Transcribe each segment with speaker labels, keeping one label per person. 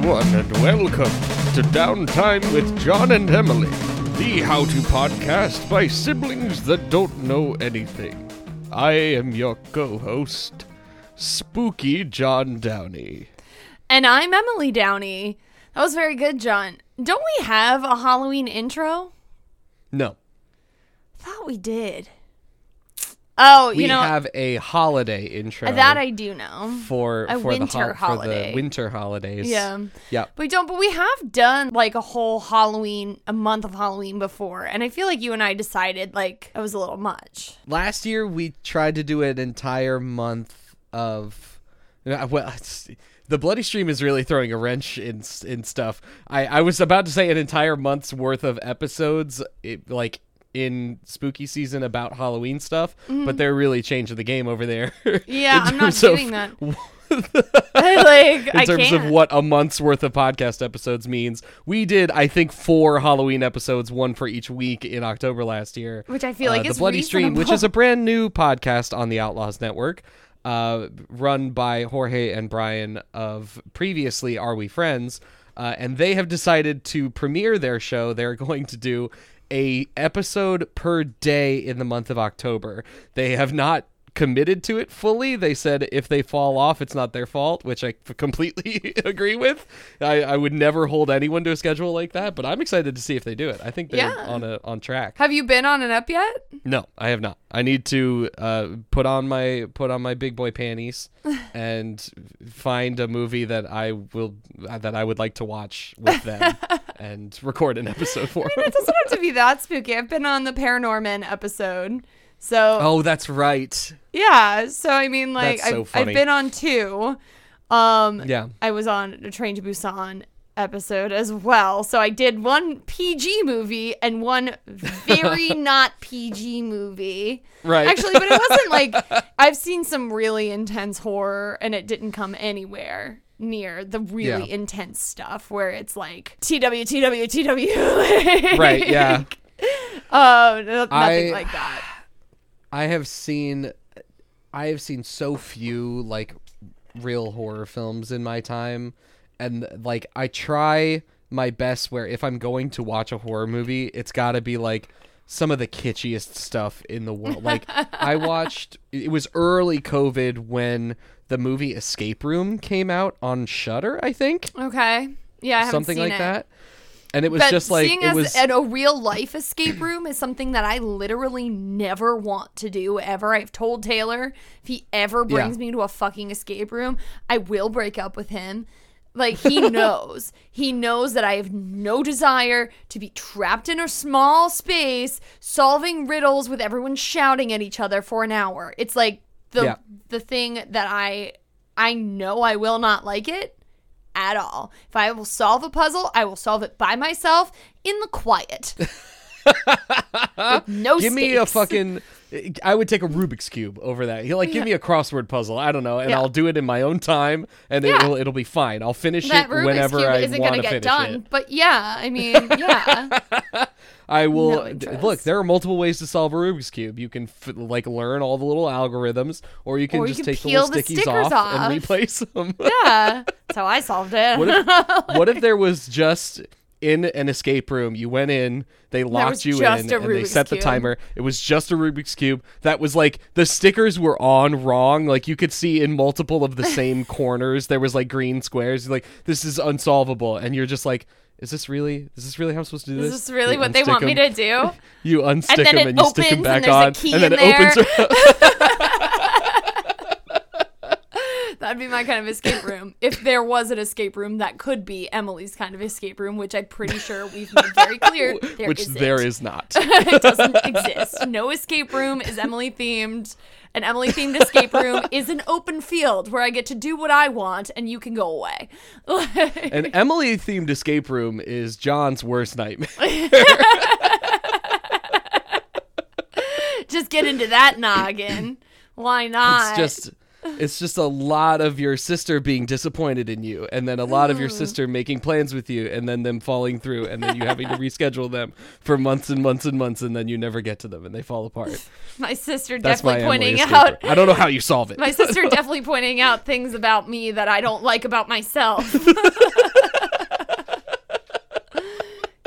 Speaker 1: everyone, and welcome to Downtime with John and Emily, the how to podcast by siblings that don't know anything. I am your co host, Spooky John Downey.
Speaker 2: And I'm Emily Downey. That was very good, John. Don't we have a Halloween intro?
Speaker 1: No,
Speaker 2: thought we did. Oh,
Speaker 1: we
Speaker 2: you know
Speaker 1: have a holiday intro.
Speaker 2: that I do know.
Speaker 1: for
Speaker 2: a
Speaker 1: for
Speaker 2: winter
Speaker 1: the for
Speaker 2: holiday.
Speaker 1: the winter holidays.
Speaker 2: Yeah.
Speaker 1: Yeah.
Speaker 2: But we don't but we have done like a whole Halloween, a month of Halloween before. And I feel like you and I decided like it was a little much.
Speaker 1: Last year we tried to do an entire month of uh, well the bloody stream is really throwing a wrench in in stuff. I I was about to say an entire month's worth of episodes it, like in spooky season about Halloween stuff, but they're really changing the game over there.
Speaker 2: Mm-hmm. Yeah, I'm not doing that. like
Speaker 1: in
Speaker 2: I
Speaker 1: terms
Speaker 2: can't.
Speaker 1: of what a month's worth of podcast episodes means. We did, I think, four Halloween episodes, one for each week in October last year.
Speaker 2: Which I feel like
Speaker 1: the Bloody Stream, which is a brand new podcast on the Outlaws Network, uh, run by Jorge and Brian of previously Are We Friends, uh, and they have decided to premiere their show. They're going to do a episode per day in the month of October. They have not committed to it fully. They said if they fall off, it's not their fault, which I completely agree with. I, I would never hold anyone to a schedule like that, but I'm excited to see if they do it. I think they're
Speaker 2: Yeah.
Speaker 1: on a on track.
Speaker 2: Have you been on an up yet?
Speaker 1: No, I have not. I need to uh, put on my put on my big boy panties and find a movie that I will that I would like to watch with them and record an episode for.
Speaker 2: It doesn't have to be that spooky. I've been on the Paranorman episode. So
Speaker 1: oh, that's right.
Speaker 2: Yeah, so I mean, like,
Speaker 1: so
Speaker 2: I've. I've been on two. Um,
Speaker 1: Yeah.
Speaker 2: I was on a Train to Busan episode as well. So I did one PG movie and one very not PG movie.
Speaker 1: Right.
Speaker 2: Actually, but it wasn't like I've seen some really intense horror and it didn't come anywhere near the really
Speaker 1: Yeah.
Speaker 2: intense stuff where it's like TW TW TW.
Speaker 1: Right, yeah.
Speaker 2: Oh, no, nothing
Speaker 1: I-
Speaker 2: like that.
Speaker 1: I have seen I have seen so few like real horror films in my time and like I try my best where if I'm going to watch a horror movie, it's got to be like some of the kitschiest stuff in the world. Like I watched it was early COVID when the movie Escape Room came out on Shudder, I think.
Speaker 2: Okay. Yeah,
Speaker 1: Something
Speaker 2: seen
Speaker 1: like
Speaker 2: it.
Speaker 1: that. And it was
Speaker 2: but
Speaker 1: just like
Speaker 2: seeing
Speaker 1: it
Speaker 2: as
Speaker 1: was
Speaker 2: at a real life escape room is something that I literally never want to do ever. I've told Taylor if he ever
Speaker 1: Yeah.
Speaker 2: brings me to a fucking escape room, I will break up with him. Like he knows. he knows that I have no desire to be trapped in a small space solving riddles with everyone shouting at each other for an hour. It's like the
Speaker 1: Yeah.
Speaker 2: the thing that I I know I will not like it at all. If I will solve a puzzle, I will solve it by myself in the quiet. No
Speaker 1: give me a fucking I would take a Rubik's cube over that. He'll like give me a crossword puzzle. I don't know, and
Speaker 2: Yeah.
Speaker 1: I'll do it in my own time, and
Speaker 2: Yeah.
Speaker 1: it'll it'll be fine. I'll finish
Speaker 2: that
Speaker 1: it
Speaker 2: Rubik's
Speaker 1: whenever
Speaker 2: cube
Speaker 1: I
Speaker 2: isn't
Speaker 1: want
Speaker 2: gonna
Speaker 1: to
Speaker 2: get
Speaker 1: finish
Speaker 2: done.
Speaker 1: it.
Speaker 2: But yeah, I mean, yeah.
Speaker 1: I will
Speaker 2: No
Speaker 1: d- look. There are multiple ways to solve a Rubik's cube. You can f- like learn all the little algorithms, or you can
Speaker 2: Or you
Speaker 1: just
Speaker 2: can
Speaker 1: take the little
Speaker 2: the
Speaker 1: stickies off,
Speaker 2: off.
Speaker 1: and replace them.
Speaker 2: yeah. That's how I solved it.
Speaker 1: what if what if there was just in an escape room you went in they locked you in and they
Speaker 2: Rubik's
Speaker 1: set the timer it was just a rubik's cube that was like the stickers were on wrong like you could see in multiple of the same corners there was like green squares like this is unsolvable and you're just like is this really is this really how i'm supposed to do this?
Speaker 2: Is
Speaker 1: this
Speaker 2: really
Speaker 1: You
Speaker 2: what they want me to do?
Speaker 1: you unstick
Speaker 2: then
Speaker 1: them and you stick them back
Speaker 2: and there's a
Speaker 1: on
Speaker 2: key
Speaker 1: and then
Speaker 2: in
Speaker 1: it
Speaker 2: there.
Speaker 1: opens
Speaker 2: That'd be my kind of escape room. If there was an escape room, that could be Emily's kind of escape room, which I'm pretty sure we've made very clear. There
Speaker 1: which
Speaker 2: isn't.
Speaker 1: there is not
Speaker 2: it doesn't exist. No escape room is Emily themed. An Emily themed escape room is an open field where I get to do what I want and you can go away.
Speaker 1: an emily themed escape room is john's worst nightmare
Speaker 2: Just get into that noggin. Why not?
Speaker 1: It's just it's just a lot of your sister being disappointed in you and then a lot of your sister making plans with you and then them falling through and then you having to reschedule them for months and months and months and then you never get to them and they fall apart.
Speaker 2: my sister
Speaker 1: That's
Speaker 2: definitely
Speaker 1: Emily
Speaker 2: pointing out.
Speaker 1: I don't know how you solve it.
Speaker 2: my sister definitely pointing out things about me that I don't like about myself.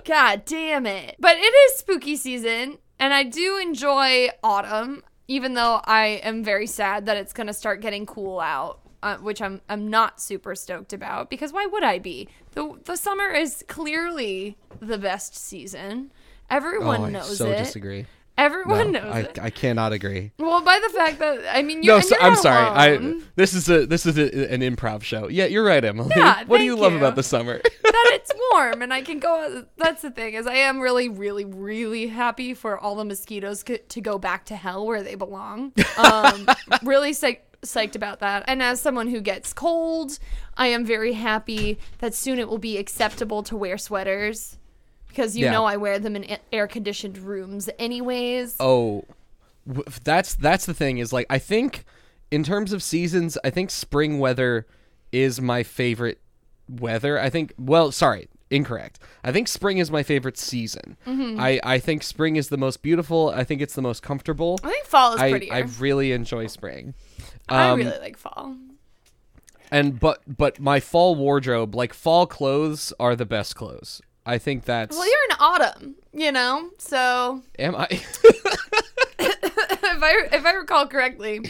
Speaker 2: God damn it. But it is spooky season, and I do enjoy autumn, even though I am very sad that it's going to start getting cool out. Uh, which I'm I'm not super stoked about because why would I be? The the summer is clearly the best season. Everyone
Speaker 1: oh, I
Speaker 2: knows
Speaker 1: so
Speaker 2: it.
Speaker 1: disagree.
Speaker 2: Everyone
Speaker 1: No,
Speaker 2: knows
Speaker 1: I,
Speaker 2: it.
Speaker 1: I cannot agree.
Speaker 2: well, by the fact that I mean, you're,
Speaker 1: No, so,
Speaker 2: you're
Speaker 1: I'm sorry. I this is a this is a, an improv show. Yeah, you're right, Emily.
Speaker 2: Yeah,
Speaker 1: what do you
Speaker 2: thank
Speaker 1: love
Speaker 2: you.
Speaker 1: about the summer?
Speaker 2: that it's warm and I can go. That's the thing is I am really, really, really happy for all the mosquitoes co- to go back to hell where they belong. Um, really psych- psyched about that. And as someone who gets cold, I am very happy that soon it will be acceptable to wear sweaters because you
Speaker 1: Yeah.
Speaker 2: know I wear them in air conditioned rooms anyways.
Speaker 1: oh, that's that's the thing is like I think in terms of seasons, I think spring weather is my favorite weather. I think well, sorry, incorrect. I think spring is my favorite season.
Speaker 2: Mm-hmm.
Speaker 1: I I think spring is the most beautiful. I think it's the most comfortable.
Speaker 2: I think fall is
Speaker 1: I
Speaker 2: prettier.
Speaker 1: I really enjoy spring.
Speaker 2: I
Speaker 1: Um,
Speaker 2: really like fall.
Speaker 1: and but but my fall wardrobe, like fall clothes, are the best clothes. I think that's.
Speaker 2: Well, you're in autumn, you know, so
Speaker 1: am I?
Speaker 2: if I if I recall correctly,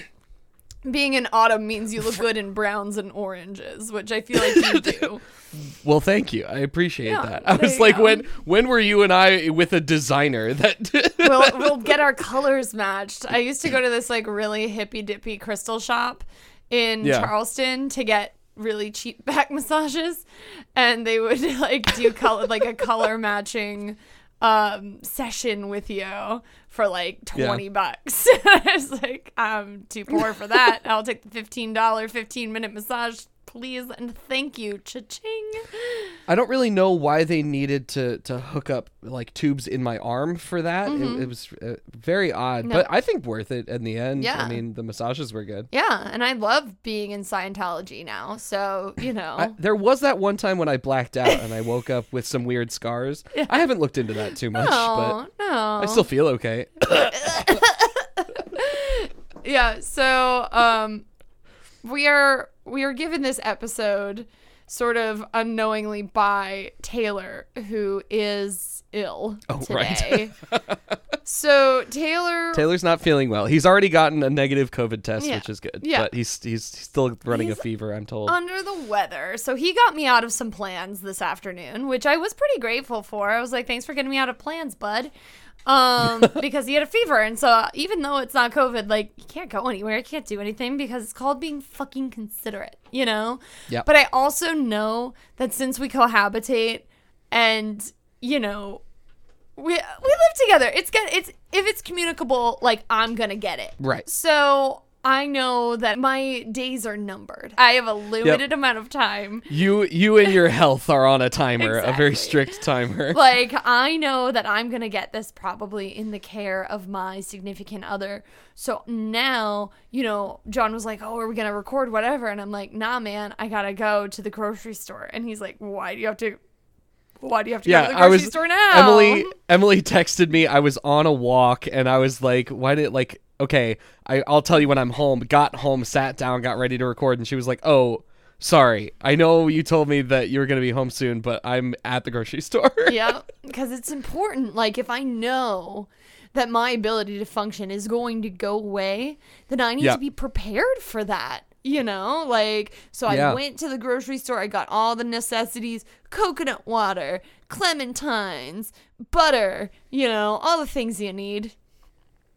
Speaker 2: being in autumn means you look good in browns and oranges, which I feel like you do.
Speaker 1: well, thank you. I appreciate
Speaker 2: Yeah,
Speaker 1: that. I was like,
Speaker 2: go.
Speaker 1: when when were you and I with a designer that?
Speaker 2: we'll we'll get our colors matched. I used to go to this like really hippy dippy crystal shop in
Speaker 1: Yeah.
Speaker 2: Charleston to get really cheap back massages, and they would like do color like a color matching um session with you for like
Speaker 1: Yeah.
Speaker 2: 20 bucks. I was like, I'm too poor for that. I'll take the $15 15 minute massage, please and thank you. Cha-ching.
Speaker 1: I don't really know why they needed to to hook up like tubes in my arm for that. It, it was uh, very odd,
Speaker 2: Mm-hmm. No.
Speaker 1: but I think worth it in the end.
Speaker 2: Yeah.
Speaker 1: I mean, the massages were good.
Speaker 2: Yeah, and I love being in Scientology now. So, you know.
Speaker 1: I, there was that one time when I blacked out and I woke up with some weird scars. Yeah. I haven't looked into that too much,
Speaker 2: no,
Speaker 1: but
Speaker 2: no.
Speaker 1: I still feel okay.
Speaker 2: yeah so um we are we are given this episode sort of unknowingly by taylor who is ill
Speaker 1: Oh, right.
Speaker 2: so taylor
Speaker 1: Taylor's not feeling well. He's already gotten a negative COVID test,
Speaker 2: Yeah.
Speaker 1: which is good.
Speaker 2: Yeah.
Speaker 1: But he's he's still running
Speaker 2: He's
Speaker 1: a fever, I'm told.
Speaker 2: under the weather so he got me out of some plans this afternoon which i was pretty grateful for i was like thanks for getting me out of plans bud um because he had a fever and so even though it's not covid like you can't go anywhere you can't do anything because it's called being fucking considerate you know
Speaker 1: Yep.
Speaker 2: but i also know that since we cohabitate and you know we we live together it's good. it's if it's communicable like i'm gonna get it
Speaker 1: Right.
Speaker 2: so I know that my days are numbered. I have a limited amount of time.
Speaker 1: You you and your health are on a timer, a very strict timer.
Speaker 2: Like, I know that I'm going to get this probably in the care of my significant other. So now, you know, John was like, Oh, are we going to record whatever? And I'm like, Nah, man, I got to go to the grocery store. And he's like, Why do you have to? Why do you have to go to
Speaker 1: yeah,
Speaker 2: the
Speaker 1: I
Speaker 2: grocery
Speaker 1: was
Speaker 2: store now?
Speaker 1: Emily Emily texted me. I was on a walk and I was like, why did it like okay, I I'll tell you when I'm home. Got home, sat down, got ready to record and she was like, "Oh, sorry. I know you told me that you were going to be home soon, but I'm at the grocery store."
Speaker 2: yeah, because it's important. Like, if I know that my ability to function is going to go away, then I need
Speaker 1: Yeah.
Speaker 2: to be prepared for that. You know, like, so I
Speaker 1: Yeah.
Speaker 2: went to the grocery store. I got all the necessities coconut water, clementines, butter, you know, all the things you need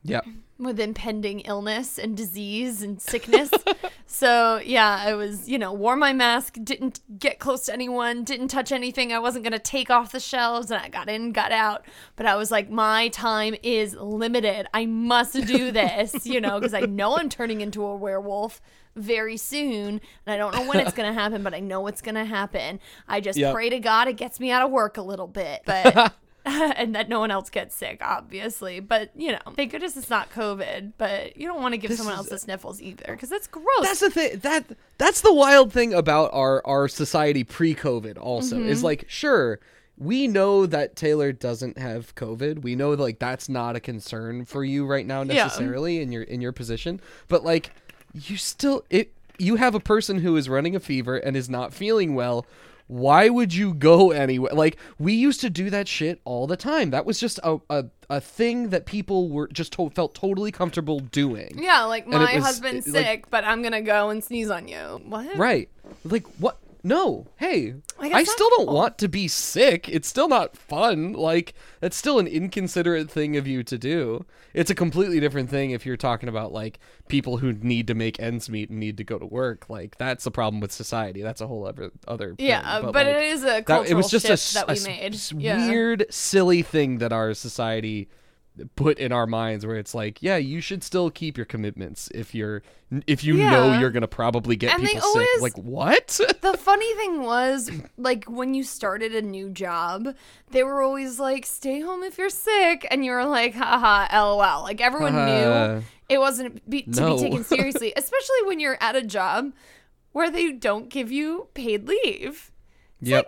Speaker 1: yeah.
Speaker 2: With impending illness and disease and sickness. so yeah, I was, you know, wore my mask, didn't get close to anyone, didn't touch anything. I wasn't gonna take off the shelves, and I got in, got out. But I was like, my time is limited. I must do this, you know, because I know I'm turning into a werewolf very soon and I don't know when it's going to happen but I know it's going to happen. I just
Speaker 1: Yep.
Speaker 2: pray to God it gets me out of work a little bit. But and that no one else gets sick, obviously. But you know, thank goodness it's not COVID. But you don't want to give
Speaker 1: This
Speaker 2: someone else the sniffles either, because that's gross.
Speaker 1: That's the thing. That that's the wild thing about our our society pre-COVID. Also,
Speaker 2: Mm-hmm.
Speaker 1: is like sure we know that Taylor doesn't have COVID. We know like that's not a concern for you right now
Speaker 2: Yeah.
Speaker 1: necessarily in your in your position. But like you still it you have a person who is running a fever and is not feeling well. Why would you go anywhere? Like we used to do that shit all the time. That was just a a, a thing that people were just to- felt totally comfortable doing.
Speaker 2: Yeah, like my
Speaker 1: was-
Speaker 2: husband's
Speaker 1: like-
Speaker 2: sick, but I'm gonna go and sneeze on you. What?
Speaker 1: Right. Like what? No. Hey,
Speaker 2: Like,
Speaker 1: I still don't want to be sick. It's still not fun. Like that's still an inconsiderate thing of you to do. It's a completely different thing if you're talking about like people who need to make ends meet and need to go to work. Like that's a problem with society. That's a whole other other. thing.
Speaker 2: Yeah, but,
Speaker 1: like,
Speaker 2: it is a
Speaker 1: that-
Speaker 2: cultural
Speaker 1: it was just a,
Speaker 2: that we
Speaker 1: s-
Speaker 2: made. Yeah.
Speaker 1: weird, silly thing that our society put in our minds where it's like, yeah, you should still keep your commitments if you're if you know you're gonna probably get
Speaker 2: And
Speaker 1: people
Speaker 2: always-
Speaker 1: sick. Like what?
Speaker 2: The funny thing was, like, when you started a new job, they were always like, stay home if you're sick. And you were like, haha, lol. Like, everyone
Speaker 1: Haha.
Speaker 2: knew it wasn't be- to
Speaker 1: No.
Speaker 2: be taken seriously, especially when you're at a job where they don't give you paid leave.
Speaker 1: yep.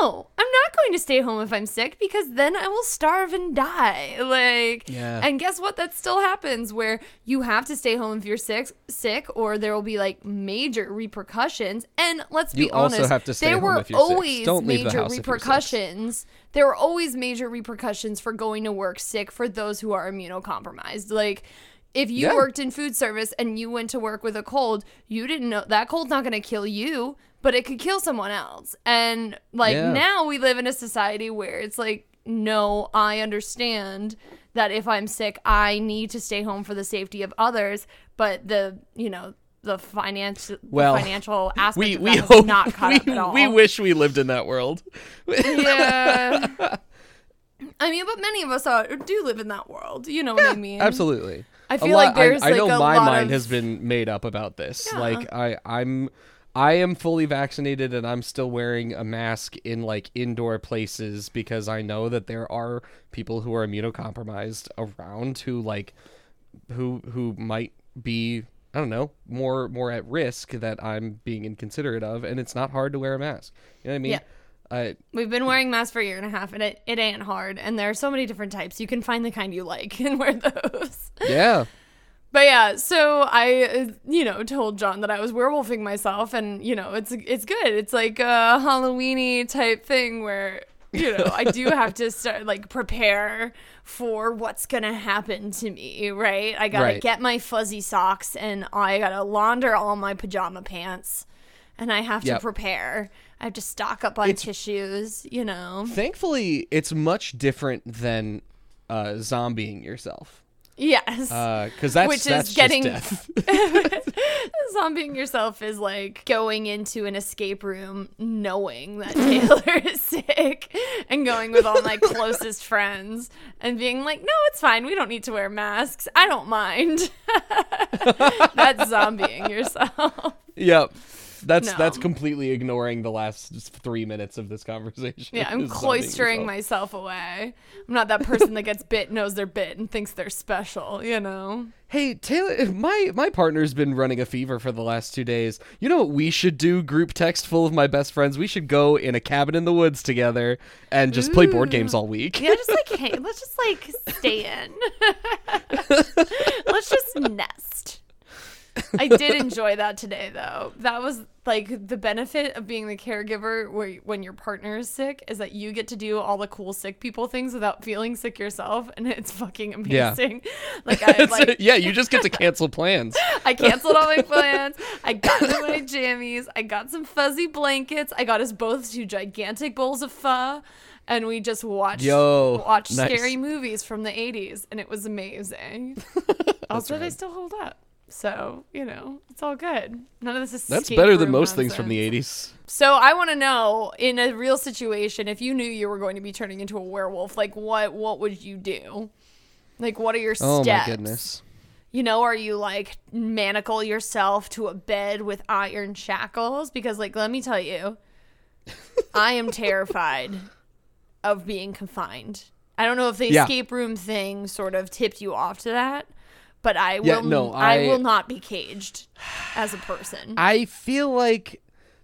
Speaker 2: No, I'm not going to stay home if I'm sick because then I will starve and die. Like,
Speaker 1: Yeah.
Speaker 2: and guess what? That still happens where you have to stay home if you're sick, sick, or there will be like major repercussions. And let's be
Speaker 1: You also
Speaker 2: honest,
Speaker 1: have to stay
Speaker 2: there were
Speaker 1: if you're sick.
Speaker 2: always
Speaker 1: Don't leave the
Speaker 2: major
Speaker 1: house if you're sick.
Speaker 2: repercussions. There were always major repercussions for going to work sick for those who are immunocompromised. Like. If you
Speaker 1: Yeah.
Speaker 2: worked in food service and you went to work with a cold, you didn't know that cold's not going to kill you, but it could kill someone else. And like
Speaker 1: Yeah.
Speaker 2: now we live in a society where it's like, no, I understand that if I'm sick, I need to stay home for the safety of others, but the, you know, the finance,
Speaker 1: Well,
Speaker 2: the financial aspect
Speaker 1: We we hope
Speaker 2: not cut
Speaker 1: we,
Speaker 2: up at all.
Speaker 1: we wish we lived in that world.
Speaker 2: yeah. I mean, but many of us are, do live in that world. You know what I mean?
Speaker 1: Absolutely.
Speaker 2: I feel
Speaker 1: lot-
Speaker 2: like there's
Speaker 1: I,
Speaker 2: like
Speaker 1: I know my mind
Speaker 2: of-
Speaker 1: has been made up about this.
Speaker 2: Yeah.
Speaker 1: Like I I'm I am fully vaccinated and I'm still wearing a mask in like indoor places because I know that there are people who are immunocompromised around who like who who might be I don't know more more at risk that I'm being inconsiderate of and it's not hard to wear a mask. You know what I mean?
Speaker 2: Yeah.
Speaker 1: I
Speaker 2: We've been wearing masks for a year and a half, and it, it ain't hard. And there are so many different types. You can find the kind you like and wear those.
Speaker 1: yeah.
Speaker 2: But yeah, so I, uh, you know, told John that I was werewolfing myself, and you know, it's it's good. It's like a Halloweeny type thing where you know I do have to start like prepare for what's gonna happen to me. Right? I gotta
Speaker 1: Right.
Speaker 2: get my fuzzy socks, and I gotta launder all my pajama pants, and I have to
Speaker 1: Yep.
Speaker 2: prepare. I have to stock up on
Speaker 1: It's-
Speaker 2: tissues. You know.
Speaker 1: Thankfully, it's much different than uh, zombieing yourself.
Speaker 2: Yes.
Speaker 1: Uh, because that's
Speaker 2: Which is
Speaker 1: that's just
Speaker 2: getting-. Zombieing yourself is like going into an escape room knowing that Taylor is sick and going with all my closest friends and being like, no, it's fine. We don't need to wear masks. I don't mind. That's zombieing yourself.
Speaker 1: yep, that's
Speaker 2: No.
Speaker 1: that's completely ignoring the last three minutes of this conversation.
Speaker 2: Yeah, I'm cloistering myself away. I'm not that person that gets bit, knows they're bit, and thinks they're special, you know?
Speaker 1: Hey Taylor, my my partner's been running a fever for the last two days. You know what we should do? Group text full of my best friends. We should go in a cabin in the woods together and just play board games all week.
Speaker 2: Yeah, just like, hey, let's just like stay in. let's just nest. I did enjoy that today, though. That was like the benefit of being the caregiver where when your partner is sick is that you get to do all the cool sick people things without feeling sick yourself, and it's fucking
Speaker 1: Yeah.
Speaker 2: amazing. Like I like
Speaker 1: yeah, you just get to cancel plans.
Speaker 2: I canceled all my plans. I got into my jammies. I got some fuzzy blankets. I got us both two gigantic bowls of pho. And we just watched
Speaker 1: Yo,
Speaker 2: watched
Speaker 1: nice.
Speaker 2: scary movies from the 80s, and it was amazing. also, they still hold up. So, you know, it's all good. None of this is
Speaker 1: That's better than most things from the '80s.
Speaker 2: So I want to know, in a real situation, if you knew you were going to be turning into a werewolf, like what what would you do? Like, what are your steps?
Speaker 1: Oh my goodness.
Speaker 2: You know, are you like manacle yourself to a bed with iron shackles? Because, like, let me tell you, I am terrified of being confined. I don't know if the
Speaker 1: Yeah.
Speaker 2: escape room thing sort of tipped you off to that, but I will.
Speaker 1: Yeah, no,
Speaker 2: I,
Speaker 1: I-
Speaker 2: will not be caged as a person.
Speaker 1: I feel like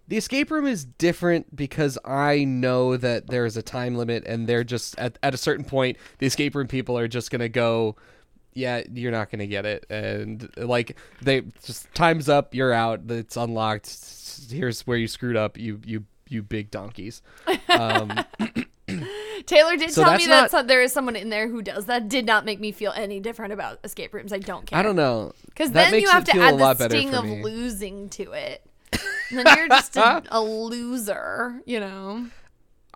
Speaker 1: the escape room is different because I know that there's a time limit and they're just at, at a certain point the escape room people are just gonna go yeah you're not gonna get it and like they just time's up you're out it's unlocked here's where you screwed up you you you you big donkeys. Um,
Speaker 2: Taylor did
Speaker 1: So
Speaker 2: tell me that
Speaker 1: not-
Speaker 2: so- there is someone in there who does that. Did not make me feel any different about escape rooms. I don't care.
Speaker 1: I don't know.
Speaker 2: Because then you have to add the sting of losing to it. And then you're just a, a loser, you know.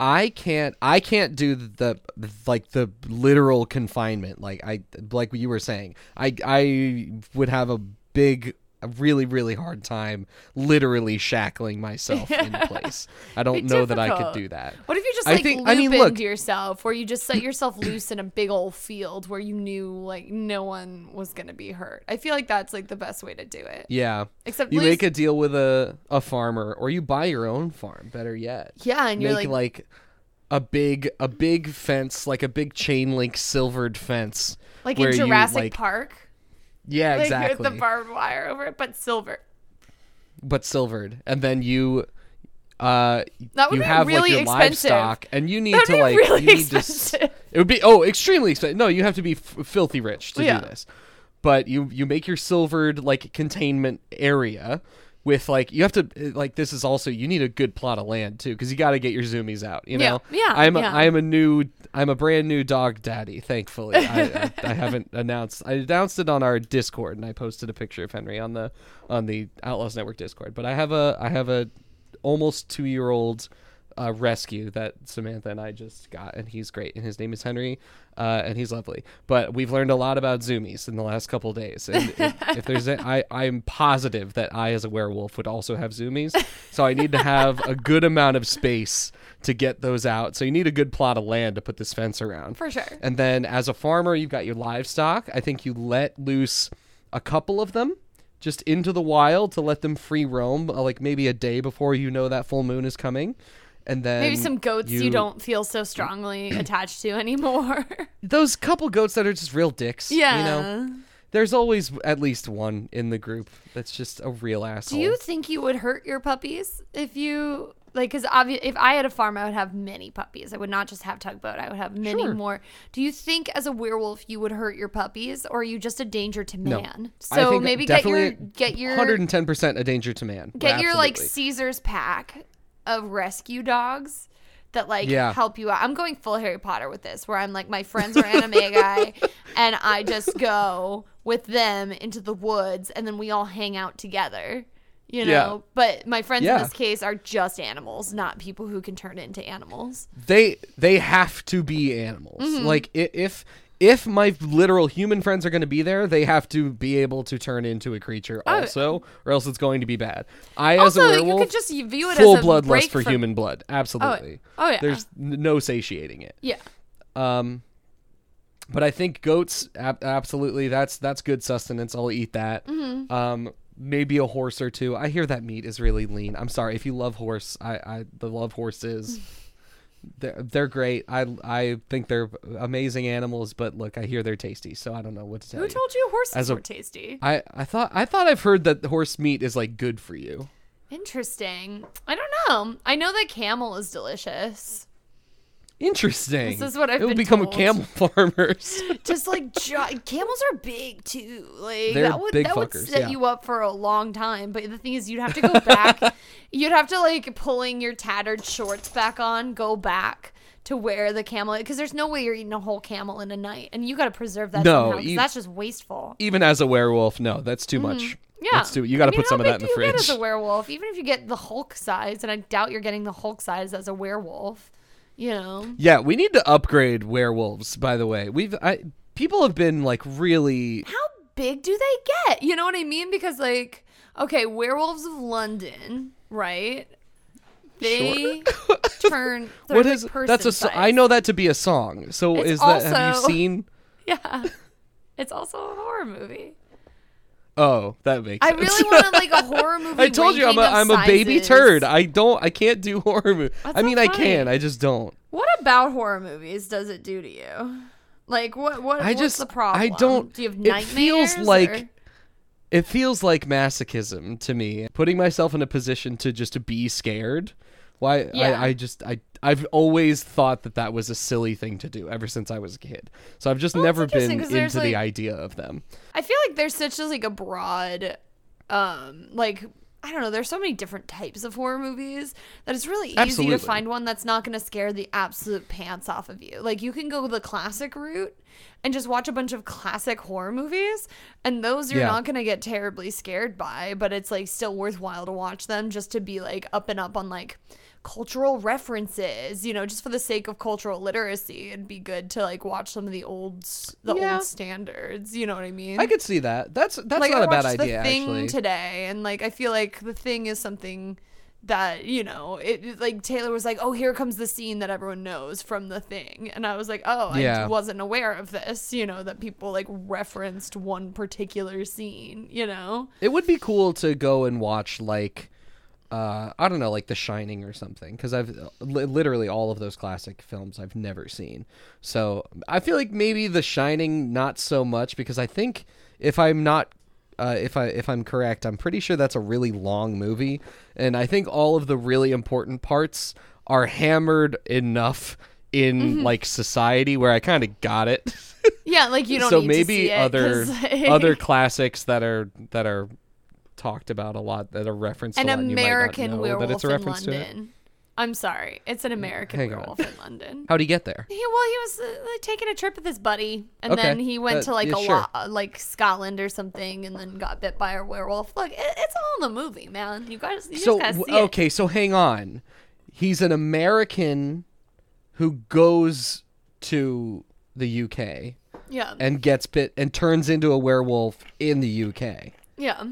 Speaker 1: I can't I can't do the like the literal confinement like I like you were saying. I I would have a big a really really hard time literally shackling myself in place. I don't know that I could do that.
Speaker 2: What if you just
Speaker 1: I
Speaker 2: like
Speaker 1: think-
Speaker 2: loop
Speaker 1: I mean, look-
Speaker 2: into yourself, where you just set yourself loose in a big old field where you knew like no one was gonna be hurt? I feel like that's like the best way to do it.
Speaker 1: Yeah.
Speaker 2: Except
Speaker 1: You
Speaker 2: lose-
Speaker 1: make a deal with a a farmer or you buy your own farm, better yet.
Speaker 2: yeah, and you're
Speaker 1: Make
Speaker 2: like,
Speaker 1: like a big a big fence, like a big chain link silvered fence.
Speaker 2: like in
Speaker 1: you,
Speaker 2: Jurassic
Speaker 1: like-
Speaker 2: Park,
Speaker 1: Yeah,
Speaker 2: like
Speaker 1: exactly.
Speaker 2: with the barbed wire over it, but silver.
Speaker 1: but silvered, and then you, uh,
Speaker 2: That would
Speaker 1: you
Speaker 2: be
Speaker 1: have
Speaker 2: really
Speaker 1: like your
Speaker 2: expensive.
Speaker 1: livestock, and you need
Speaker 2: That'd
Speaker 1: to like
Speaker 2: really
Speaker 1: you need to.
Speaker 2: expensive.
Speaker 1: s- It would be oh extremely expensive. No, you have to be f- filthy rich to
Speaker 2: Yeah.
Speaker 1: do this. But you you make your silvered like containment area with like you have to like this is also you need a good plot of land too because you got to get your zoomies out. You
Speaker 2: Yeah.
Speaker 1: know.
Speaker 2: Yeah,
Speaker 1: I'm a,
Speaker 2: yeah.
Speaker 1: I'm a new I'm a brand new dog daddy. Thankfully, I, I, I haven't announced. I announced it on our Discord and I posted a picture of Henry on the on the Outlaws Network Discord. But I have a I have a almost two year old uh, rescue that Samantha and I just got, and he's great. And his name is Henry, uh, and he's lovely. But we've learned a lot about zoomies in the last couple days. And if, if there's, a, I, I'm positive that I, as a werewolf, would also have zoomies. So I need to have a good amount of space to get those out. So you need a good plot of land to put this fence around.
Speaker 2: For sure.
Speaker 1: And then as a farmer, you've got your livestock. I think you let loose a couple of them just into the wild to let them free roam, uh, like maybe a day before you know that full moon is coming. And then
Speaker 2: Maybe some goats you, don't feel so strongly attached to anymore.
Speaker 1: Those couple goats that are just real dicks.
Speaker 2: yeah.
Speaker 1: You know, there's always at least one in the group that's just a real asshole.
Speaker 2: Do you think you would hurt your puppies if you like? Because obvi- if I had a farm, I would have many puppies. I would not just have tugboat. I would have many
Speaker 1: Sure.
Speaker 2: more. Do you think, as a werewolf, you would hurt your puppies, or are you just a danger to man?
Speaker 1: I
Speaker 2: So maybe get your get your
Speaker 1: 110% a danger to man.
Speaker 2: get your like Caesar's pack of rescue dogs that like
Speaker 1: Yeah.
Speaker 2: help you out. I'm going full Harry Potter with this, where I'm like my friends are anime guy, and I just go with them into the woods, and then we all hang out together. You know,
Speaker 1: Yeah.
Speaker 2: but my friends
Speaker 1: Yeah.
Speaker 2: in this case are just animals, not people who can turn into animals.
Speaker 1: they they have to be animals.
Speaker 2: Mm-hmm.
Speaker 1: Like if if my literal human friends are going to be there, they have to be able to turn into a creature also, or else it's going to be bad. I as
Speaker 2: Oh. Also,
Speaker 1: a
Speaker 2: you
Speaker 1: werewolf
Speaker 2: could just view it
Speaker 1: full
Speaker 2: as a
Speaker 1: bloodlust
Speaker 2: break
Speaker 1: for
Speaker 2: from-
Speaker 1: human blood. Absolutely.
Speaker 2: oh, yeah.
Speaker 1: There's no satiating it.
Speaker 2: Yeah,
Speaker 1: Um, but I think goats, ab- absolutely, that's that's good sustenance. I'll eat that.
Speaker 2: Mm-hmm.
Speaker 1: Um, maybe a horse or two. I hear that meat is really lean. I'm sorry if you love horse. I, I the love horses. They're, they're great. I I think they're amazing animals. But look, I hear they're tasty, so I don't know what to tell you.
Speaker 2: who
Speaker 1: you.
Speaker 2: told you horses
Speaker 1: As a-
Speaker 2: were tasty?
Speaker 1: I I thought I thought I've heard that horse meat is like good for you.
Speaker 2: Interesting. I don't know. I know that camel is delicious.
Speaker 1: Interesting.
Speaker 2: This is what I've
Speaker 1: it will become
Speaker 2: told.
Speaker 1: camel farmers.
Speaker 2: just like gi- camels are big too. Like
Speaker 1: They're
Speaker 2: that would that would set
Speaker 1: yeah.
Speaker 2: you up for a long time. But the thing is, you'd have to go back. you'd have to like pulling your tattered shorts back on, go back to where the camel because there's no way you're eating a whole camel in a night, and you got to preserve that.
Speaker 1: No,
Speaker 2: somehow,
Speaker 1: you-
Speaker 2: that's just wasteful.
Speaker 1: Even as a werewolf, no, that's too much.
Speaker 2: Mm-hmm. Yeah,
Speaker 1: That's too. You got to
Speaker 2: I mean,
Speaker 1: put some of that in the
Speaker 2: do you Get
Speaker 1: fridge.
Speaker 2: as a werewolf, even if you get the Hulk size, and I doubt you're getting the Hulk size as a werewolf. You know,
Speaker 1: Yeah, we need to upgrade werewolves. By the way, we've I, people have been like really.
Speaker 2: how big do they get? You know what I mean? Because like, okay, Werewolves of London, right? They turn. they're
Speaker 1: What is that's a? I know that to be a song. So
Speaker 2: It's
Speaker 1: is that? Have you seen?
Speaker 2: Yeah, it's also a horror movie.
Speaker 1: Oh, that makes.
Speaker 2: I
Speaker 1: sense.
Speaker 2: really wanted like a horror movie.
Speaker 1: I told you I'm a I'm a baby turd. I don't I can't do horror movies. I mean
Speaker 2: not
Speaker 1: I can. I just don't.
Speaker 2: What about horror movies does it do to you? Like what? What?
Speaker 1: I
Speaker 2: what's
Speaker 1: just
Speaker 2: the problem?
Speaker 1: I don't.
Speaker 2: Do you have nightmares?
Speaker 1: it feels like
Speaker 2: or-
Speaker 1: it feels like masochism to me. Putting myself in a position to just to be scared. Why
Speaker 2: Yeah.
Speaker 1: I, I just I I've always thought that that was a silly thing to do ever since I was a kid. So I've just
Speaker 2: Well,
Speaker 1: never been
Speaker 2: interesting 'cause there's,
Speaker 1: into the idea of them.
Speaker 2: I feel like there's such a, like a broad, um, like I I don't know. There's so many different types of horror movies that it's really easy
Speaker 1: Absolutely.
Speaker 2: to find one that's not going to scare the absolute pants off of you. Like you can go the classic route and just watch a bunch of classic horror movies, and those you're
Speaker 1: Yeah.
Speaker 2: not going to get terribly scared by. But it's like still worthwhile to watch them just to be like up and up on like cultural references you know just for the sake of cultural literacy it'd be good to like watch some of the old the
Speaker 1: Yeah.
Speaker 2: old standards you know what i mean
Speaker 1: I could see that. That's that's
Speaker 2: like
Speaker 1: not
Speaker 2: I
Speaker 1: a bad idea
Speaker 2: the thing
Speaker 1: actually.
Speaker 2: today, and like I feel like the thing is something that you know it it- like Taylor was like, oh, here comes the scene that everyone knows from the thing, and I was like, oh,
Speaker 1: Yeah.
Speaker 2: I wasn't aware of this, you know, that people like referenced one particular scene, you know.
Speaker 1: It would be cool to go and watch like uh I don't know, like The Shining or something cuz I've li- literally all of those classic films I've never seen. So, I feel like maybe The Shining not so much because I think if I'm not uh, if I if I'm correct, I'm pretty sure that's a really long movie, and I think all of the really important parts are hammered enough in
Speaker 2: Mm-hmm.
Speaker 1: like society where I kind of got it.
Speaker 2: Yeah, like you don't.
Speaker 1: so
Speaker 2: need
Speaker 1: maybe
Speaker 2: to see it
Speaker 1: other
Speaker 2: 'cause-
Speaker 1: other classics that are that are talked about a lot that are referenced
Speaker 2: an
Speaker 1: a lot and you might not
Speaker 2: American
Speaker 1: know that
Speaker 2: werewolf
Speaker 1: it's a
Speaker 2: in
Speaker 1: reference to.
Speaker 2: London. I'm sorry, it's an American
Speaker 1: Hang on.
Speaker 2: werewolf in London.
Speaker 1: How'd he get there?
Speaker 2: He, well, he was uh, like, taking a trip with his buddy, and
Speaker 1: Okay.
Speaker 2: then he went
Speaker 1: Uh,
Speaker 2: to like
Speaker 1: yeah,
Speaker 2: a
Speaker 1: sure.
Speaker 2: lot, like Scotland or something, and then got bit by a werewolf. Look, it, it's all in the movie, man. You guys, you
Speaker 1: So
Speaker 2: just gotta see
Speaker 1: w-
Speaker 2: it.
Speaker 1: okay, so hang on. He's an American who goes to the UK
Speaker 2: Yeah,
Speaker 1: and gets bit and turns into a werewolf in the UK.
Speaker 2: yeah.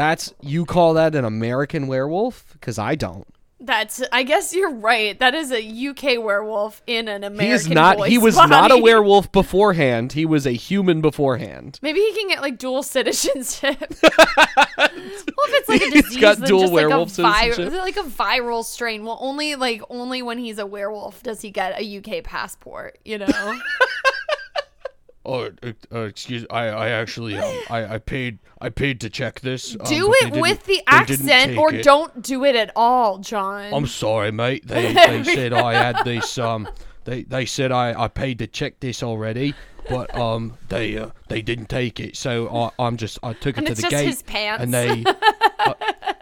Speaker 1: That's you call that an American werewolf? Because I don't.
Speaker 2: That's. I guess you're right. That is a UK werewolf in an American.
Speaker 1: He is not. He was not a werewolf beforehand. He was a human beforehand.
Speaker 2: Maybe he can get like dual citizenship. well, if it's like a
Speaker 1: He's
Speaker 2: disease,
Speaker 1: got
Speaker 2: then
Speaker 1: dual
Speaker 2: just
Speaker 1: werewolf
Speaker 2: like a like a viral strain. Well, only like only when he's a werewolf does he get a UK passport. You know.
Speaker 3: Oh, uh, uh, excuse. I, I actually, um, I, I paid, I paid to check this. um,
Speaker 2: do it with the accent or
Speaker 3: it.
Speaker 2: don't do it at all, John.
Speaker 3: I'm sorry, mate. They, they said I had this. Um, they, they said I, I paid to check this already, but um, they, uh, they didn't take it. So I, I'm just, I took it
Speaker 2: And
Speaker 3: to
Speaker 2: it's
Speaker 3: the
Speaker 2: just
Speaker 3: gate,
Speaker 2: his pants.
Speaker 3: and they,
Speaker 1: I,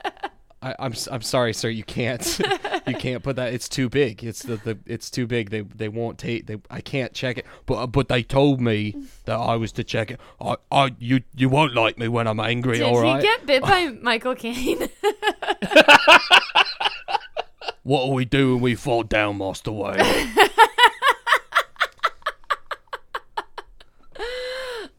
Speaker 1: I'm s- I'm sorry, sir. You can't you can't put that. It's too big. It's the, the it's too big. They they won't take. They I can't check it.
Speaker 3: but, uh, but they told me that I was to check it. I, I, you, you won't like me when I'm angry,
Speaker 2: Did
Speaker 3: all
Speaker 2: he
Speaker 3: right?
Speaker 2: get bit by Michael Caine?
Speaker 3: What do we do when we fall down, Master Wayne?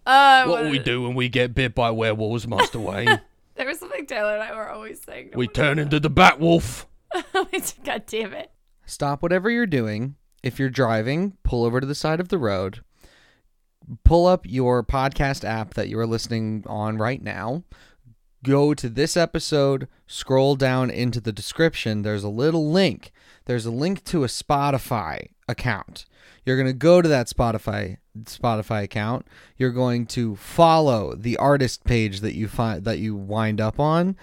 Speaker 2: uh,
Speaker 3: What'll we do when we get bit by werewolves, Master Wayne?
Speaker 2: There was something Taylor and I were always saying.
Speaker 3: We turn into the Batwolf.
Speaker 2: God damn it.
Speaker 1: Stop whatever you're doing. If you're driving, pull over to the side of the road. Pull up your podcast app that you are listening on right now. Go to this episode, scroll down into the description. There's a little link. There's a link to a Spotify account. You're going to go to that Spotify Spotify account. You're going to follow the artist page that you find that you wind up on.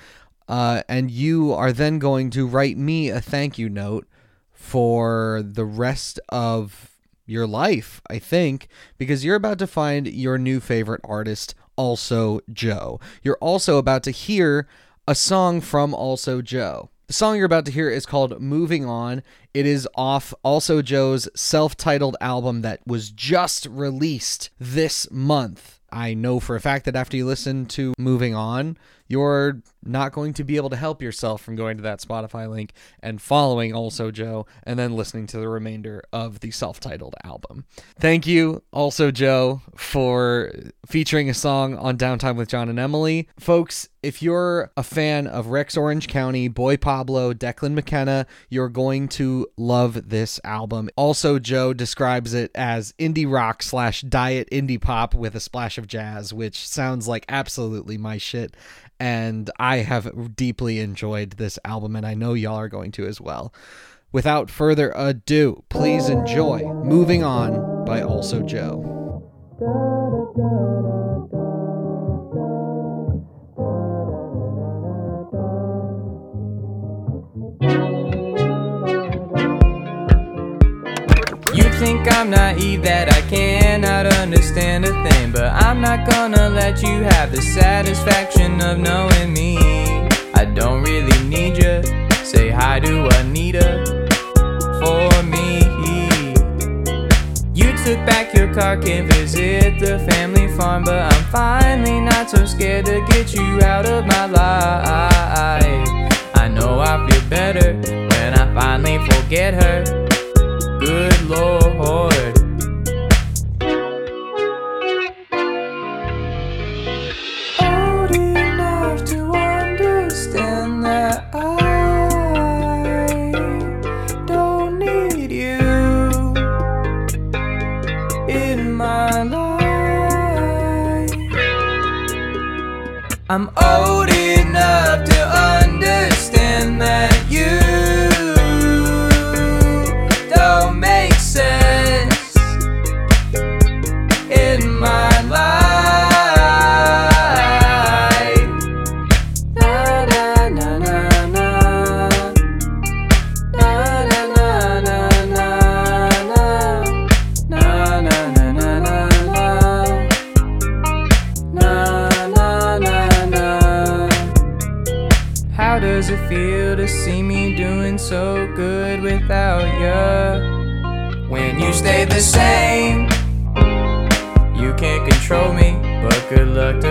Speaker 1: Uh, and you are then going to write me a thank you note for the rest of your life, I think, because you're about to find your new favorite artist, Also Joe. You're also about to hear a song from Also Joe. The song you're about to hear is called Moving On. It is off Also Joe's self titled album that was just released this month. I know for a fact that after you listen to Moving On, you're not going to be able to help yourself from going to that Spotify link and following Also Joe and then listening to the remainder of the self titled album. Thank you, Also Joe, for featuring a song on Downtime with John and Emily. Folks, if you're a fan of Rex Orange County, Boy Pablo, Declan McKenna, you're going to love this album. Also, Joe describes it as indie rock slash diet indie pop with a splash of jazz, which sounds like absolutely my shit. And I have deeply enjoyed this album, and I know y'all are going to as well. Without further ado, please enjoy Moving On by Also Joe.
Speaker 4: You think I'm naive that I cannot understand a thing, but I'm not gonna let you have the satisfaction of knowing me. I don't really need you. Say hi to Anita for me. You took back your car, can't visit the family farm, but I'm finally not so scared to get you out of my life. I know I feel better when I finally forget her. Good lord. Old enough to understand that I don't need you in my life. I'm old enough to good luck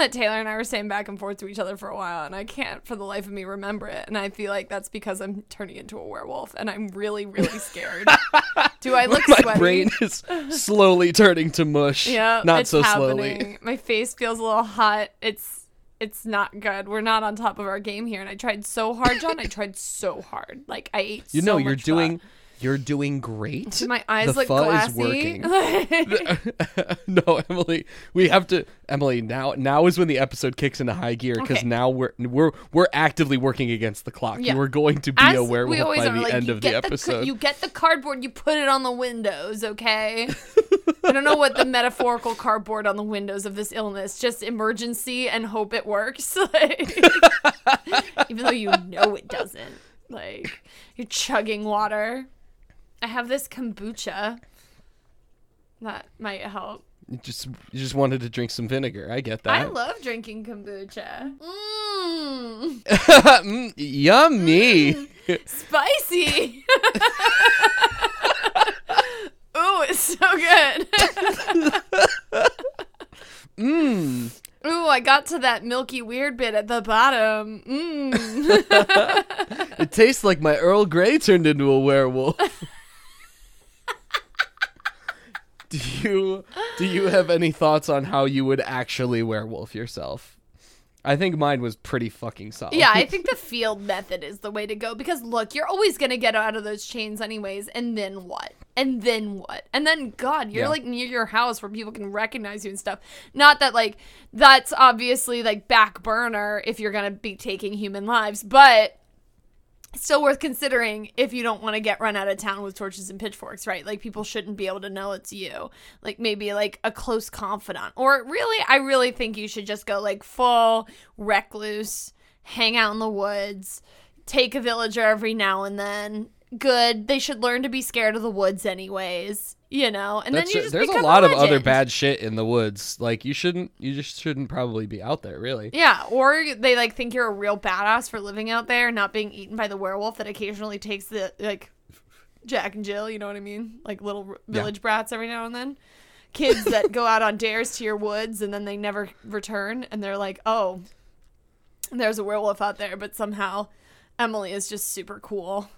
Speaker 4: that
Speaker 2: Taylor and I were saying back and forth to each other for a while, and I can't for the life of me remember it. And I feel like that's because I'm turning into a werewolf, and I'm really, really scared. Do I look sweaty?
Speaker 1: My
Speaker 2: sweaty?
Speaker 1: brain is slowly turning to mush.
Speaker 2: Yeah,
Speaker 1: not
Speaker 2: it's
Speaker 1: so
Speaker 2: happening.
Speaker 1: slowly.
Speaker 2: My face feels a little hot. It's it's not good. We're not on top of our game here, and I tried so hard, John. I tried so hard. Like I ate.
Speaker 1: You
Speaker 2: so
Speaker 1: know, you're
Speaker 2: much pho.
Speaker 1: You're doing great.
Speaker 2: My eyes
Speaker 1: the
Speaker 2: look
Speaker 1: pho
Speaker 2: glassy.
Speaker 1: is working. no, Emily, we have to. Emily, now now is when the episode kicks into high gear because
Speaker 2: Okay.
Speaker 1: now we're we're we're actively working against the clock.
Speaker 2: Yeah.
Speaker 1: You are going to be
Speaker 2: As
Speaker 1: a
Speaker 2: we
Speaker 1: werewolf
Speaker 2: always
Speaker 1: by
Speaker 2: are,
Speaker 1: the
Speaker 2: like,
Speaker 1: end of the episode.
Speaker 2: you get the cardboard, you put it on the windows, okay? I don't know what the metaphorical cardboard on the windows of this illness, just emergency and hope it works. Like, even though you know it doesn't. Like, you're chugging water. I have this kombucha that might help.
Speaker 1: You just you just wanted to drink some vinegar. I get that.
Speaker 2: I love drinking kombucha. Mmm,
Speaker 1: Mm, yummy. Mm.
Speaker 2: spicy. Ooh, it's so good.
Speaker 1: Mmm.
Speaker 2: Ooh, I got to that milky weird bit at the bottom. Mmm.
Speaker 1: It tastes like my Earl Grey turned into a werewolf. Do you do you have any thoughts on how you would actually werewolf yourself? I think mine was pretty fucking solid.
Speaker 2: Yeah, I think the field method is the way to go because look, you're always going to get out of those chains anyways, and then what? And then what? And then god, you're
Speaker 1: Yeah.
Speaker 2: like near your house where people can recognize you and stuff. Not that like that's obviously like back burner if you're going to be taking human lives, but still worth considering if you don't want to get run out of town with torches and pitchforks, right? Like people shouldn't be able to know it's you. Like maybe like a close confidant. Or really, I really think you should just go like full recluse, hang out in the woods, take a villager every now and then. Good. They should learn to be scared of the woods anyways, you know. And
Speaker 1: That's
Speaker 2: then you just
Speaker 1: there's a lot of other bad shit in the woods. Like you shouldn't you just shouldn't probably be out there, really.
Speaker 2: Yeah, or they like think you're a real badass for living out there, not being eaten by the werewolf that occasionally takes the like Jack and Jill. You know what I mean? Like little r- village brats every now and then. Kids that go out on dares to your woods and then they never return, and they're like, "Oh, there's a werewolf out there," but somehow Emily is just super cool,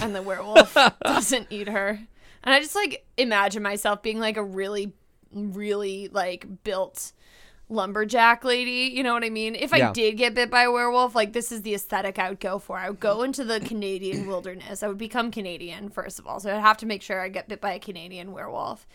Speaker 2: and the werewolf doesn't eat her. And I just like imagine myself being like a really, really like built lumberjack lady. You know what I mean? If I did get bit by a werewolf, like this is the aesthetic I would go for. I would go into the Canadian wilderness. I would become Canadian first of all, so I'd have to make sure I get bit by a Canadian werewolf,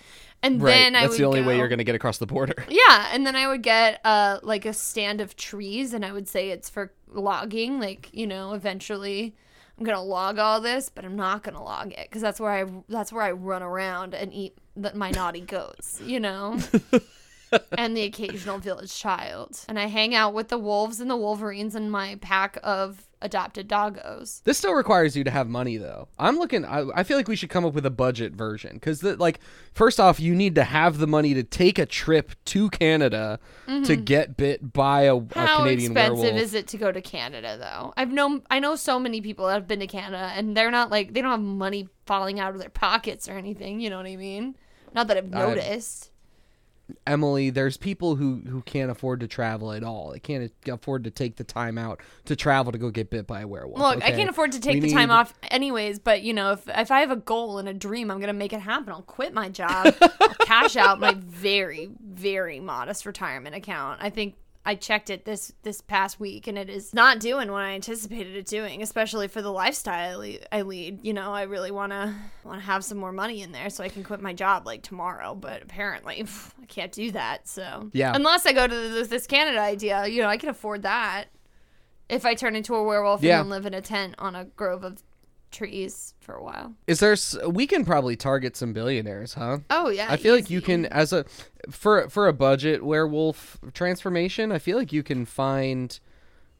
Speaker 2: and
Speaker 1: Right.
Speaker 2: then I
Speaker 1: That's
Speaker 2: would
Speaker 1: the only way you're gonna get across the border.
Speaker 2: yeah, and then I would get uh like a stand of trees and I would say it's for logging, like, you know, eventually I'm going to log all this, but I'm not going to log it cuz that's where I that's where I run around and eat the, my naughty goats, you know. and the occasional village child. And I hang out with the wolves and the wolverines and my pack of adopted doggos.
Speaker 1: This still requires you to have money, though. I'm looking. I, I feel like we should come up with a budget version because, like, first off, you need to have the money to take a trip to Canada to get bit by a, a
Speaker 2: Mm-hmm. How
Speaker 1: Canadian
Speaker 2: expensive
Speaker 1: werewolf.
Speaker 2: is it to go to Canada though? I've known I know so many people that have been to Canada and they're not like they don't have money falling out of their pockets or anything, you know what I mean? Not that I've noticed.
Speaker 1: Emily, there's people who who can't afford to travel at all. They can't afford to take the time out to travel to go get bit by a werewolf.
Speaker 2: Look, I can't afford to take
Speaker 1: We
Speaker 2: the time off anyways, but you know, if if I have a goal and a dream, I'm gonna make it happen. I'll quit my job, I'll cash out my very, very modest retirement account. I think I checked it this this past week, and it is not doing what I anticipated it doing, especially for the lifestyle I lead. You know, I really wanna want to have some more money in there so I can quit my job like tomorrow. But apparently, I can't do that. So
Speaker 1: Yeah.
Speaker 2: unless I go to this, this Canada idea, you know, I can afford that if I turn into a werewolf
Speaker 1: Yeah.
Speaker 2: and live in a tent on a grove of trees for a while.
Speaker 1: Is there? We can probably target some billionaires, huh?
Speaker 2: Oh yeah,
Speaker 1: I feel like you can as a for for a budget werewolf transformation. I feel like you can find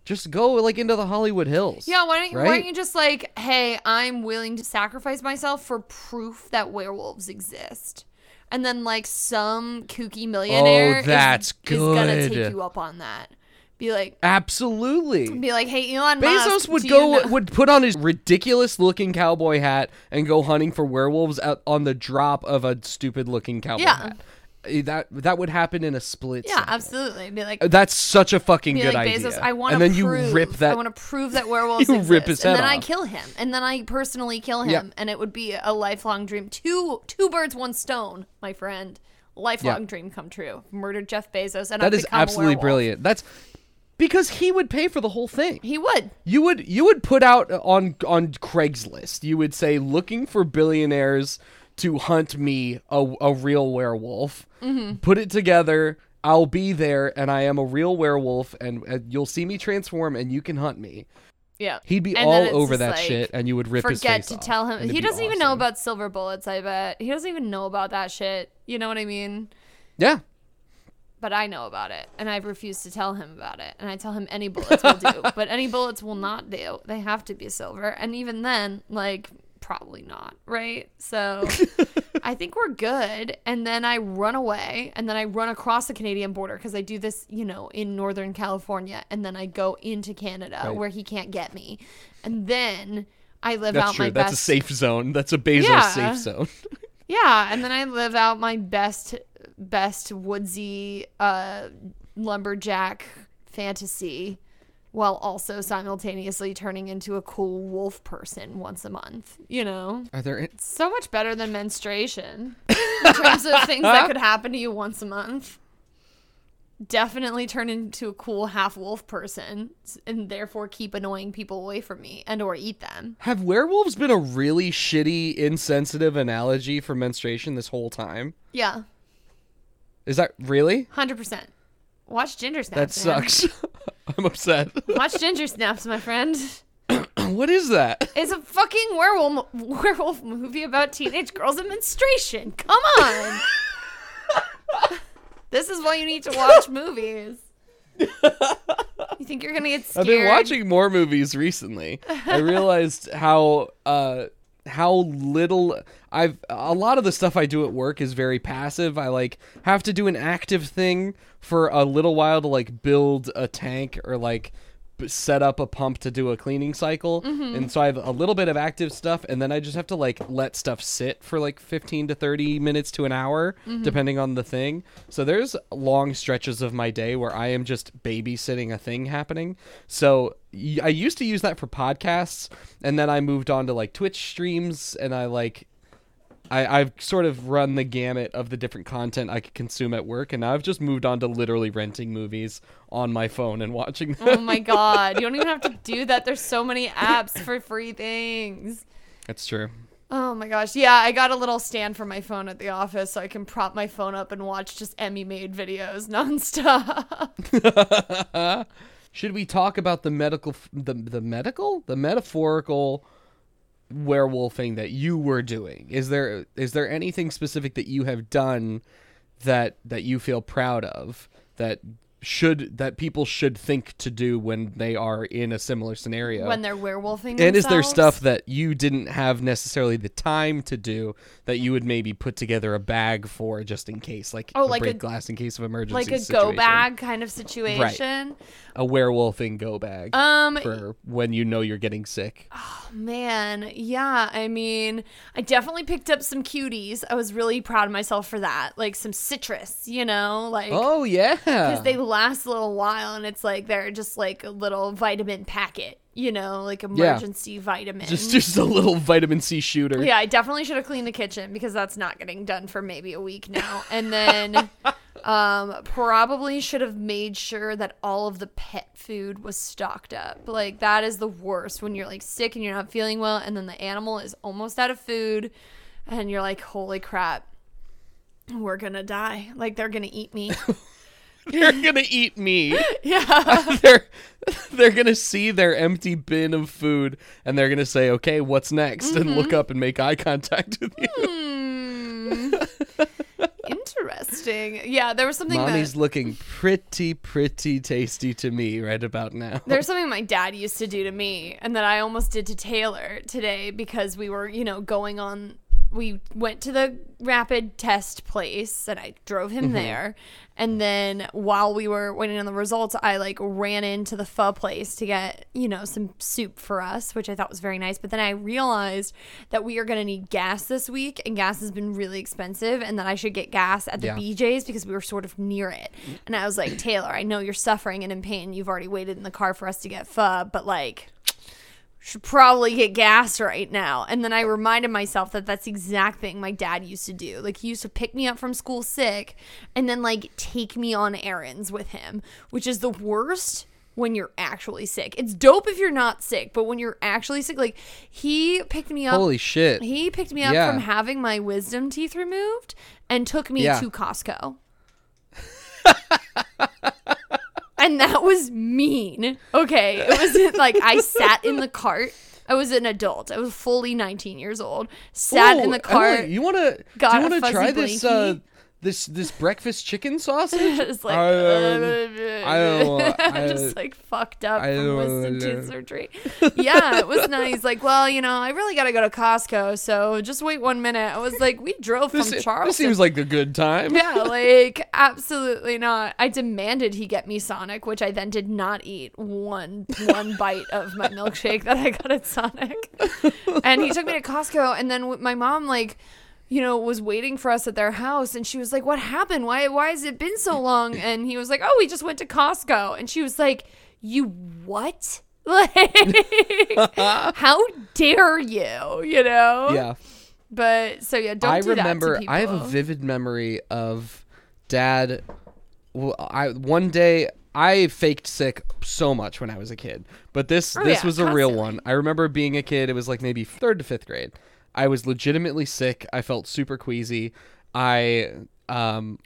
Speaker 1: just go like into the Hollywood Hills.
Speaker 2: Yeah, why don't you, why don't you just like, hey, I'm willing to sacrifice myself for proof that werewolves exist, and then like some kooky oh, millionaire
Speaker 1: Oh, that's
Speaker 2: is, gonna take you up on that. Be like,
Speaker 1: Absolutely.
Speaker 2: be like, hey, Elon
Speaker 1: Bezos
Speaker 2: Musk,
Speaker 1: would go
Speaker 2: you know-
Speaker 1: would put on his ridiculous looking cowboy hat and go hunting for werewolves out on the drop of a stupid looking cowboy
Speaker 2: Yeah.
Speaker 1: hat. Eh, That that would happen in a split.
Speaker 2: yeah,
Speaker 1: second.
Speaker 2: absolutely. Be like,
Speaker 1: That's such a fucking good
Speaker 2: like
Speaker 1: idea.
Speaker 2: Bezos, I want to
Speaker 1: and then
Speaker 2: prove,
Speaker 1: you rip that.
Speaker 2: I want to prove that werewolves
Speaker 1: You
Speaker 2: exist,
Speaker 1: rip his head and
Speaker 2: then I kill him, and then I personally kill him,
Speaker 1: Yeah.
Speaker 2: and it would be a lifelong dream. Two two birds, one stone, my friend. Lifelong dream come true. Murdered Jeff Bezos, and
Speaker 1: that
Speaker 2: I've
Speaker 1: is absolutely brilliant. That's because he would pay for the whole thing.
Speaker 2: He would.
Speaker 1: You would you would put out on on Craigslist. You would say looking for billionaires to hunt me a, a real werewolf.
Speaker 2: Mm-hmm.
Speaker 1: Put it together. I'll be there, and I am a real werewolf, and, and you'll see me transform, and you can hunt me.
Speaker 2: Yeah.
Speaker 1: He'd be
Speaker 2: And
Speaker 1: all over that
Speaker 2: like,
Speaker 1: shit, and you would rip his
Speaker 2: Forget
Speaker 1: face
Speaker 2: to
Speaker 1: off,
Speaker 2: tell him. He doesn't even know about silver bullets. I bet he doesn't even know about that shit. You know what I mean?
Speaker 1: Yeah,
Speaker 2: But I know about it, and I've refused to tell him about it. And I tell him any bullets will do, but any bullets will not do. They have to be silver, and even then, like probably not, right? So I think we're good. And then I run away, and then I run across the Canadian border because I do this, you know, in Northern California, and then I go into Canada
Speaker 1: Right.
Speaker 2: where he can't get me, and then I live
Speaker 1: that's
Speaker 2: out
Speaker 1: true.
Speaker 2: my
Speaker 1: That's
Speaker 2: best That's
Speaker 1: a safe zone. That's a Bezos
Speaker 2: Yeah.
Speaker 1: safe zone.
Speaker 2: yeah, and then I live out my best best woodsy uh lumberjack fantasy while also simultaneously turning into a cool wolf person once a month, you know?
Speaker 1: Are there?
Speaker 2: So much better than menstruation in terms of things that could happen to you once a month. definitely turn into a cool half wolf person and therefore keep annoying people away from me and or eat them.
Speaker 1: Have werewolves been a really shitty, insensitive analogy for menstruation this whole time?
Speaker 2: Yeah,
Speaker 1: Is that really?
Speaker 2: 100%. Watch Ginger
Speaker 1: That
Speaker 2: Snaps. man.
Speaker 1: sucks. I'm upset.
Speaker 2: Watch Ginger Snaps, my friend.
Speaker 1: what is that?
Speaker 2: It's a fucking werewolf werewolf movie about teenage girls and menstruation. Come on. this is why you need to watch movies. You think you're gonna get scared?
Speaker 1: I've been watching more movies recently. I realized how uh how little I've a lot of the stuff I do at work is very passive. I like have to do an active thing for a little while to like build a tank or like set up a pump to do a cleaning cycle. Mm-hmm. And so I have a little bit of active stuff and then I just have to like let stuff sit for like 15 to 30 minutes to an hour mm-hmm. depending on the thing. So there's long stretches of my day where I am just babysitting a thing happening. So i used to use that for podcasts and then I moved on to like Twitch streams and I like I, I've sort of run the gamut of the different content I could consume at work, and now I've just moved on to literally renting movies on my phone and watching oh them.
Speaker 2: Oh my god, you don't even have to do that. There's so many apps for free things.
Speaker 1: That's true.
Speaker 2: Oh my gosh. Yeah, I got a little stand for my phone at the office so I can prop my phone up and watch just Emmy made videos nonstop.
Speaker 1: Should we talk about the medical, the the medical, the metaphorical werewolfing that you were doing? Is there is there anything specific that you have done that that you feel proud of that should that people should think to do when they are in a similar scenario?
Speaker 2: when they're werewolfing
Speaker 1: and is there stuff that you didn't have necessarily the time to do that you would maybe put together a bag for just in case, like
Speaker 2: Oh,
Speaker 1: a
Speaker 2: like a-
Speaker 1: glass in case of emergency,
Speaker 2: like a
Speaker 1: situation.
Speaker 2: go bag kind of situation?
Speaker 1: a werewolfing go bag
Speaker 2: Um
Speaker 1: for when you know you're getting sick.
Speaker 2: Oh man, yeah. I mean, I definitely picked up some cuties. I was really proud of myself for that. Like some citrus, you know, like
Speaker 1: Oh yeah,
Speaker 2: because they last a little while, and it's like they're just like a little vitamin packet, you know, like emergency vitamin.
Speaker 1: just just a little vitamin C shooter.
Speaker 2: yeah, I definitely should have cleaned the kitchen because that's not getting done for maybe a week now. And then um probably should have made sure that all of the pet food was stocked up. Like that is the worst when you're like sick and you're not feeling well and then the animal is almost out of food and you're like, "Holy crap. We're going to die. Like they're going to eat me."
Speaker 1: You're gonna eat me.
Speaker 2: yeah.
Speaker 1: they're they're gonna see their empty bin of food and they're gonna say, "Okay, what's next?" and look up and make eye contact with you.
Speaker 2: Hmm. Interesting. Yeah, there was something
Speaker 1: Mommy's
Speaker 2: that
Speaker 1: looking pretty, pretty tasty to me right about now.
Speaker 2: There's something my dad used to do to me and that I almost did to Taylor today because we were, you know, going on we went to the rapid test place and I drove him mm-hmm. there. And then while we were waiting on the results, I like ran into the pho place to get, you know, some soup for us, which I thought was very nice. But then I realized that we are going to need gas this week and gas has been really expensive and that I should get gas at the
Speaker 1: Yeah.
Speaker 2: BJ's because we were sort of near it. And I was like, Taylor, I know you're suffering and in pain. You've already waited in the car for us to get pho, but like, should probably get gas right now. And then I reminded myself that that's the exact thing my dad used to do. Like he used to pick me up from school sick and then like take me on errands with him, which is the worst when you're actually sick. It's dope if you're not sick, but when you're actually sick, like he picked me up
Speaker 1: Holy shit!
Speaker 2: he picked me up
Speaker 1: Yeah.
Speaker 2: from having my wisdom teeth removed and took me
Speaker 1: Yeah.
Speaker 2: to Costco. and that was mean. Okay. It wasn't like I sat in the cart. I was an adult. I was fully 19 years old. Sat in the cart.
Speaker 1: Emily, you wanna? Do
Speaker 2: got
Speaker 1: you wanna
Speaker 2: fuzzy
Speaker 1: try this? Uh. This this breakfast chicken sausage?
Speaker 2: It's like,
Speaker 1: I, um, I don't- I-
Speaker 2: just like fucked up
Speaker 1: I
Speaker 2: from
Speaker 1: don't
Speaker 2: wisdom tooth surgery. Yeah, it was nice. Like, well, you know, I really got to go to Costco, so just wait one minute. I was like, we drove from
Speaker 1: This,
Speaker 2: Charleston.
Speaker 1: this seems like a good time.
Speaker 2: yeah, like absolutely not. I demanded he get me Sonic, which I then did not eat one one bite of my milkshake that I got at Sonic. And he took me to Costco, and then my mom like. You know, was waiting for us at their house, and she was like, "What happened? Why? Why has it been so long?" And he was like, "Oh, we just went to Costco." And she was like, "You what? Like, how dare you? You know?"
Speaker 1: Yeah.
Speaker 2: But so yeah, don't
Speaker 1: I
Speaker 2: do
Speaker 1: remember. I have a vivid memory of dad well, I one day I faked sick so much when I was a kid, but this
Speaker 2: Oh,
Speaker 1: this
Speaker 2: yeah,
Speaker 1: was a real one. I remember being a kid. It was like maybe third to fifth grade. I was legitimately sick. I felt super queasy. I um.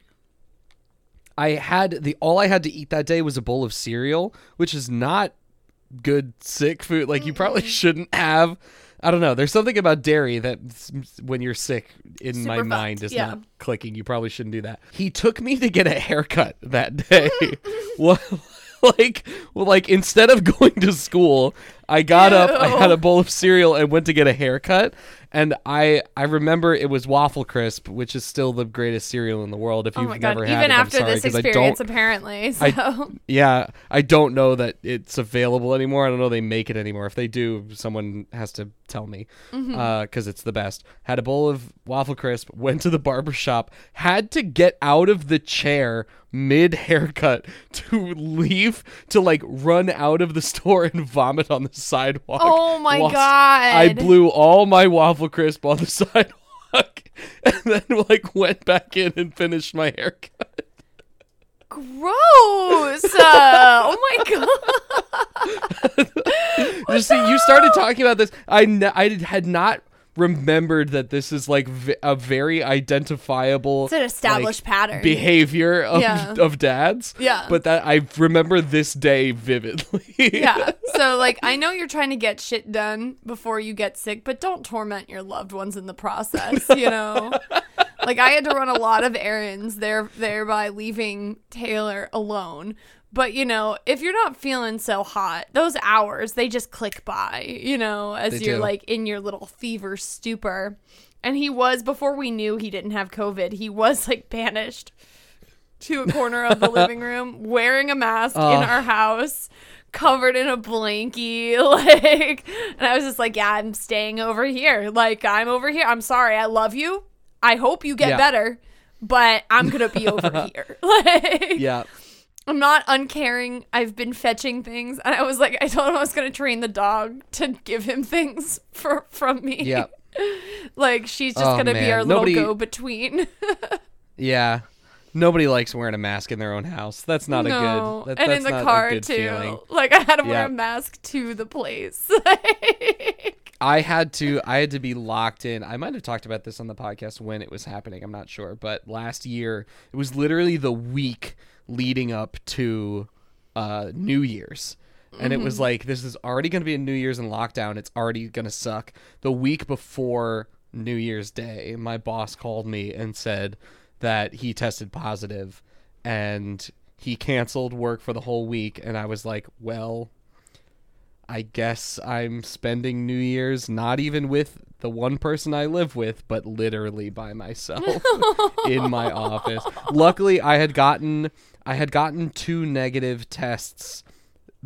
Speaker 1: I had the all I had to eat that day was a bowl of cereal, which is not good sick food. Like you probably shouldn't have. I don't know. There's something about dairy that when you're sick in my
Speaker 2: Super
Speaker 1: mind is
Speaker 2: yeah.
Speaker 1: not clicking. You probably shouldn't do that. He took me to get a haircut that day. well, like, well, like instead of going to school, I got up, I had a bowl of cereal, and went to get a haircut. And I I remember it was Waffle Crisp, which is still the greatest cereal in the world. If
Speaker 2: Oh
Speaker 1: you've
Speaker 2: god!
Speaker 1: never had
Speaker 2: Even
Speaker 1: it,
Speaker 2: after
Speaker 1: sorry,
Speaker 2: this experience, apparently. So
Speaker 1: I- yeah, I don't know that it's available anymore. I don't know they make it anymore. If they do, someone has to tell me
Speaker 2: Mm-hmm.
Speaker 1: because it's the best. Had a bowl of waffle crisp. Went to the barber shop. Had to get out of the chair mid haircut to leave to like run out of the store and vomit on the sidewalk.
Speaker 2: Oh my God.
Speaker 1: I blew all my waffle crisp on the sidewalk. And then like went back in and finished my haircut.
Speaker 2: Gross! Uh, oh my god!
Speaker 1: You see, you started talking about this. I n- I had not remembered that this is like v- a very identifiable
Speaker 2: It's an established
Speaker 1: like,
Speaker 2: pattern.
Speaker 1: behavior of,
Speaker 2: Yeah.
Speaker 1: of dads.
Speaker 2: Yeah.
Speaker 1: But that I remember this day vividly.
Speaker 2: yeah. So like I know you're trying to get shit done before you get sick, but don't torment your loved ones in the process, you know. like I had to run a lot of errands there thereby leaving Taylor alone. But you know, if you're not feeling so hot, those hours they just click by, you know, as
Speaker 1: They
Speaker 2: you're
Speaker 1: do.
Speaker 2: like in your little fever stupor. And he was before we knew he didn't have COVID, he was like banished to a corner of the living room wearing a mask in our house covered in a blankie like and i was just like yeah i'm staying over here like i'm over here i'm sorry i love you i hope you get
Speaker 1: Yeah.
Speaker 2: better but i'm gonna be over here like
Speaker 1: yeah.
Speaker 2: i'm not uncaring i've been fetching things and i was like i told him i was gonna train the dog to give him things for from me
Speaker 1: Yeah.
Speaker 2: like she's just
Speaker 1: Oh,
Speaker 2: gonna be our
Speaker 1: Nobody-
Speaker 2: little go-between
Speaker 1: Yeah. Nobody likes wearing a mask in their own house. That's not
Speaker 2: no.
Speaker 1: a good. That,
Speaker 2: and in the car too.
Speaker 1: feeling.
Speaker 2: Like I had to wear
Speaker 1: Yeah.
Speaker 2: a mask to the place.
Speaker 1: I had to I had to be locked in. I might have talked about this on the podcast when it was happening. I'm not sure, but last year it was literally the week leading up to uh, New Year's. And it was like this is already going to be a New Year's in lockdown. It's already going to suck. The week before New Year's Day, my boss called me and said that he tested positive and he canceled work for the whole week and I was like, "Well, I guess I'm spending New Year's not even with the one person I live with, but literally by myself in my office. Luckily, I had gotten I had gotten two negative tests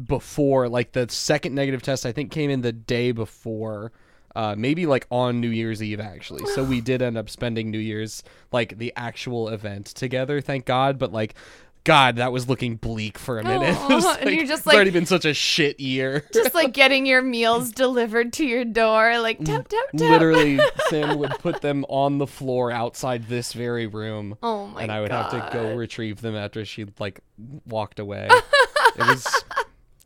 Speaker 1: before, like the second negative test I think came in the day before. Uh, maybe like on New Year's Eve actually. So we did end up spending New Year's like the actual event together, thank God. But like, God, that was looking bleak for a minute. Was,
Speaker 2: Aw, and you're just like
Speaker 1: it's
Speaker 2: like-
Speaker 1: already been such a shit year.
Speaker 2: Just like getting your meals delivered to your door, like tap tap tap.
Speaker 1: Literally, Sam would put them on the floor outside this very room,
Speaker 2: Oh my god
Speaker 1: and I would have to go retrieve them after she like walked away. it was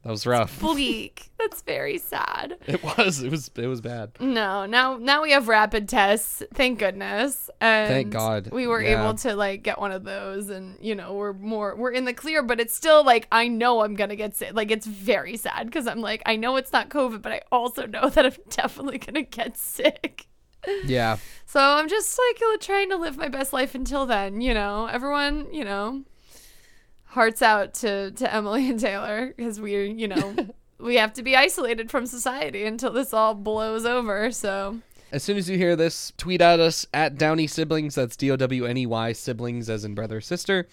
Speaker 1: that was rough.
Speaker 2: bleak. That's very sad.
Speaker 1: It was. It was. It was bad.
Speaker 2: No, now now we have rapid tests. Thank goodness. And
Speaker 1: Thank God,
Speaker 2: we were
Speaker 1: yeah.
Speaker 2: able to like get one of those, and you know we're more we're in the clear. But it's still like I know I'm gonna get sick. Like it's very sad because I'm like I know it's not COVID, but I also know that I'm definitely gonna get sick.
Speaker 1: Yeah.
Speaker 2: So I'm just like trying to live my best life until then. You know, everyone. You know, hearts out to to Emily and Taylor because we're you know we have to be isolated from society until this all blows over. So
Speaker 1: As soon as you hear this, tweet at us at Downey Siblings. That's D O W N E Y siblings, as in brother sister.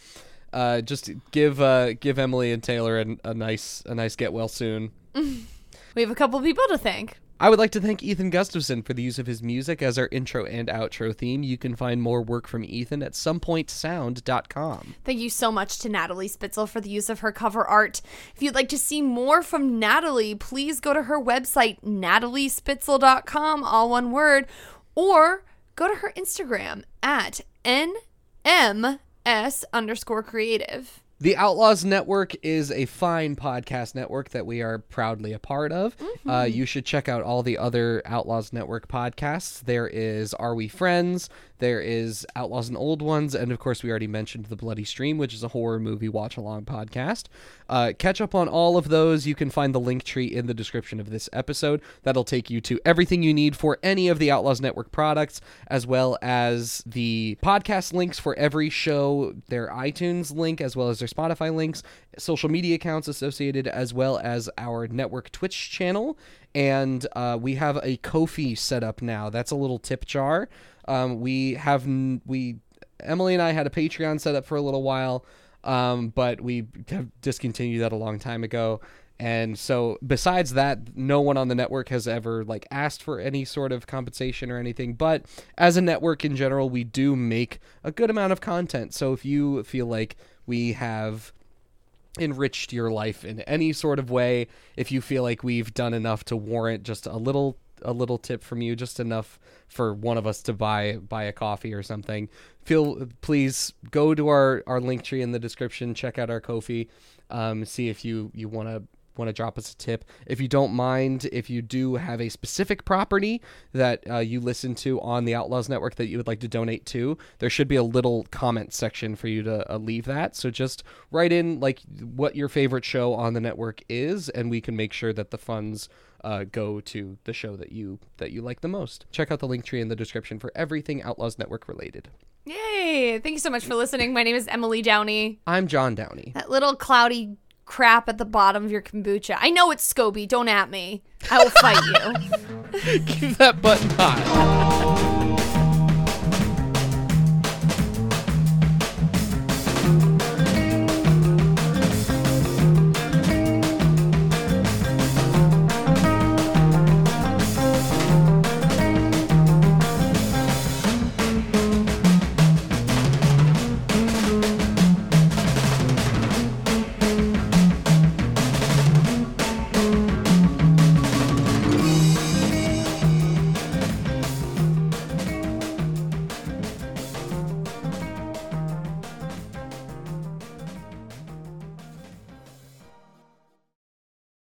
Speaker 1: Uh, just give uh, give Emily and Taylor a, a nice a nice get well soon.
Speaker 2: we have a couple people to thank.
Speaker 1: I would like to thank Ethan Gustafson for the use of his music as our intro and outro theme. You can find more work from Ethan at somepointsound.com.
Speaker 2: Thank you so much to Natalie Spitzel for the use of her cover art. If you'd like to see more from Natalie, please go to her website, nataliespitzel.com, all one word, or go to her Instagram at nms underscore creative.
Speaker 1: The Outlaws Network is a fine podcast network that we are proudly a part of. Uh, you should check out all the other Outlaws Network podcasts. There is Are We Friends? There is Outlaws and Old Ones, and of course, we already mentioned The Bloody Stream, which is a horror movie watch along podcast. Uh, catch up on all of those. You can find the link tree in the description of this episode. That'll take you to everything you need for any of the Outlaws Network products, as well as the podcast links for every show, their iTunes link, as well as their Spotify links, social media accounts associated, as well as our network Twitch channel. And uh, we have a Ko-fi set up now. That's a little tip jar. Um, we have we Emily and I had a Patreon set up for a little while, um, but we have discontinued that a long time ago. And so, besides that, no one on the network has ever like asked for any sort of compensation or anything. But as a network in general, we do make a good amount of content. So if you feel like we have enriched your life in any sort of way, if you feel like we've done enough to warrant just a little a little tip from you, just enough for one of us to buy buy a coffee or something, feel please go to our our link tree in the description, check out our Ko-fi, um, see if you you want to want to drop us a tip. If you don't mind, if you do have a specific property that uh, you listen to on the Outlaws Network that you would like to donate to, there should be a little comment section for you to uh, leave that. So just write in like what your favorite show on the network is, and we can make sure that the funds uh, go to the show that you that you like the most. Check out the link tree in the description for everything Outlaws Network related.
Speaker 2: Yay! Thank you so much for listening. My name is Emily Downey.
Speaker 1: I'm John Downey.
Speaker 2: That little cloudy crap at the bottom of your kombucha. I know it's Scoby. Don't at me. I will fight you.
Speaker 1: Keep that button hot.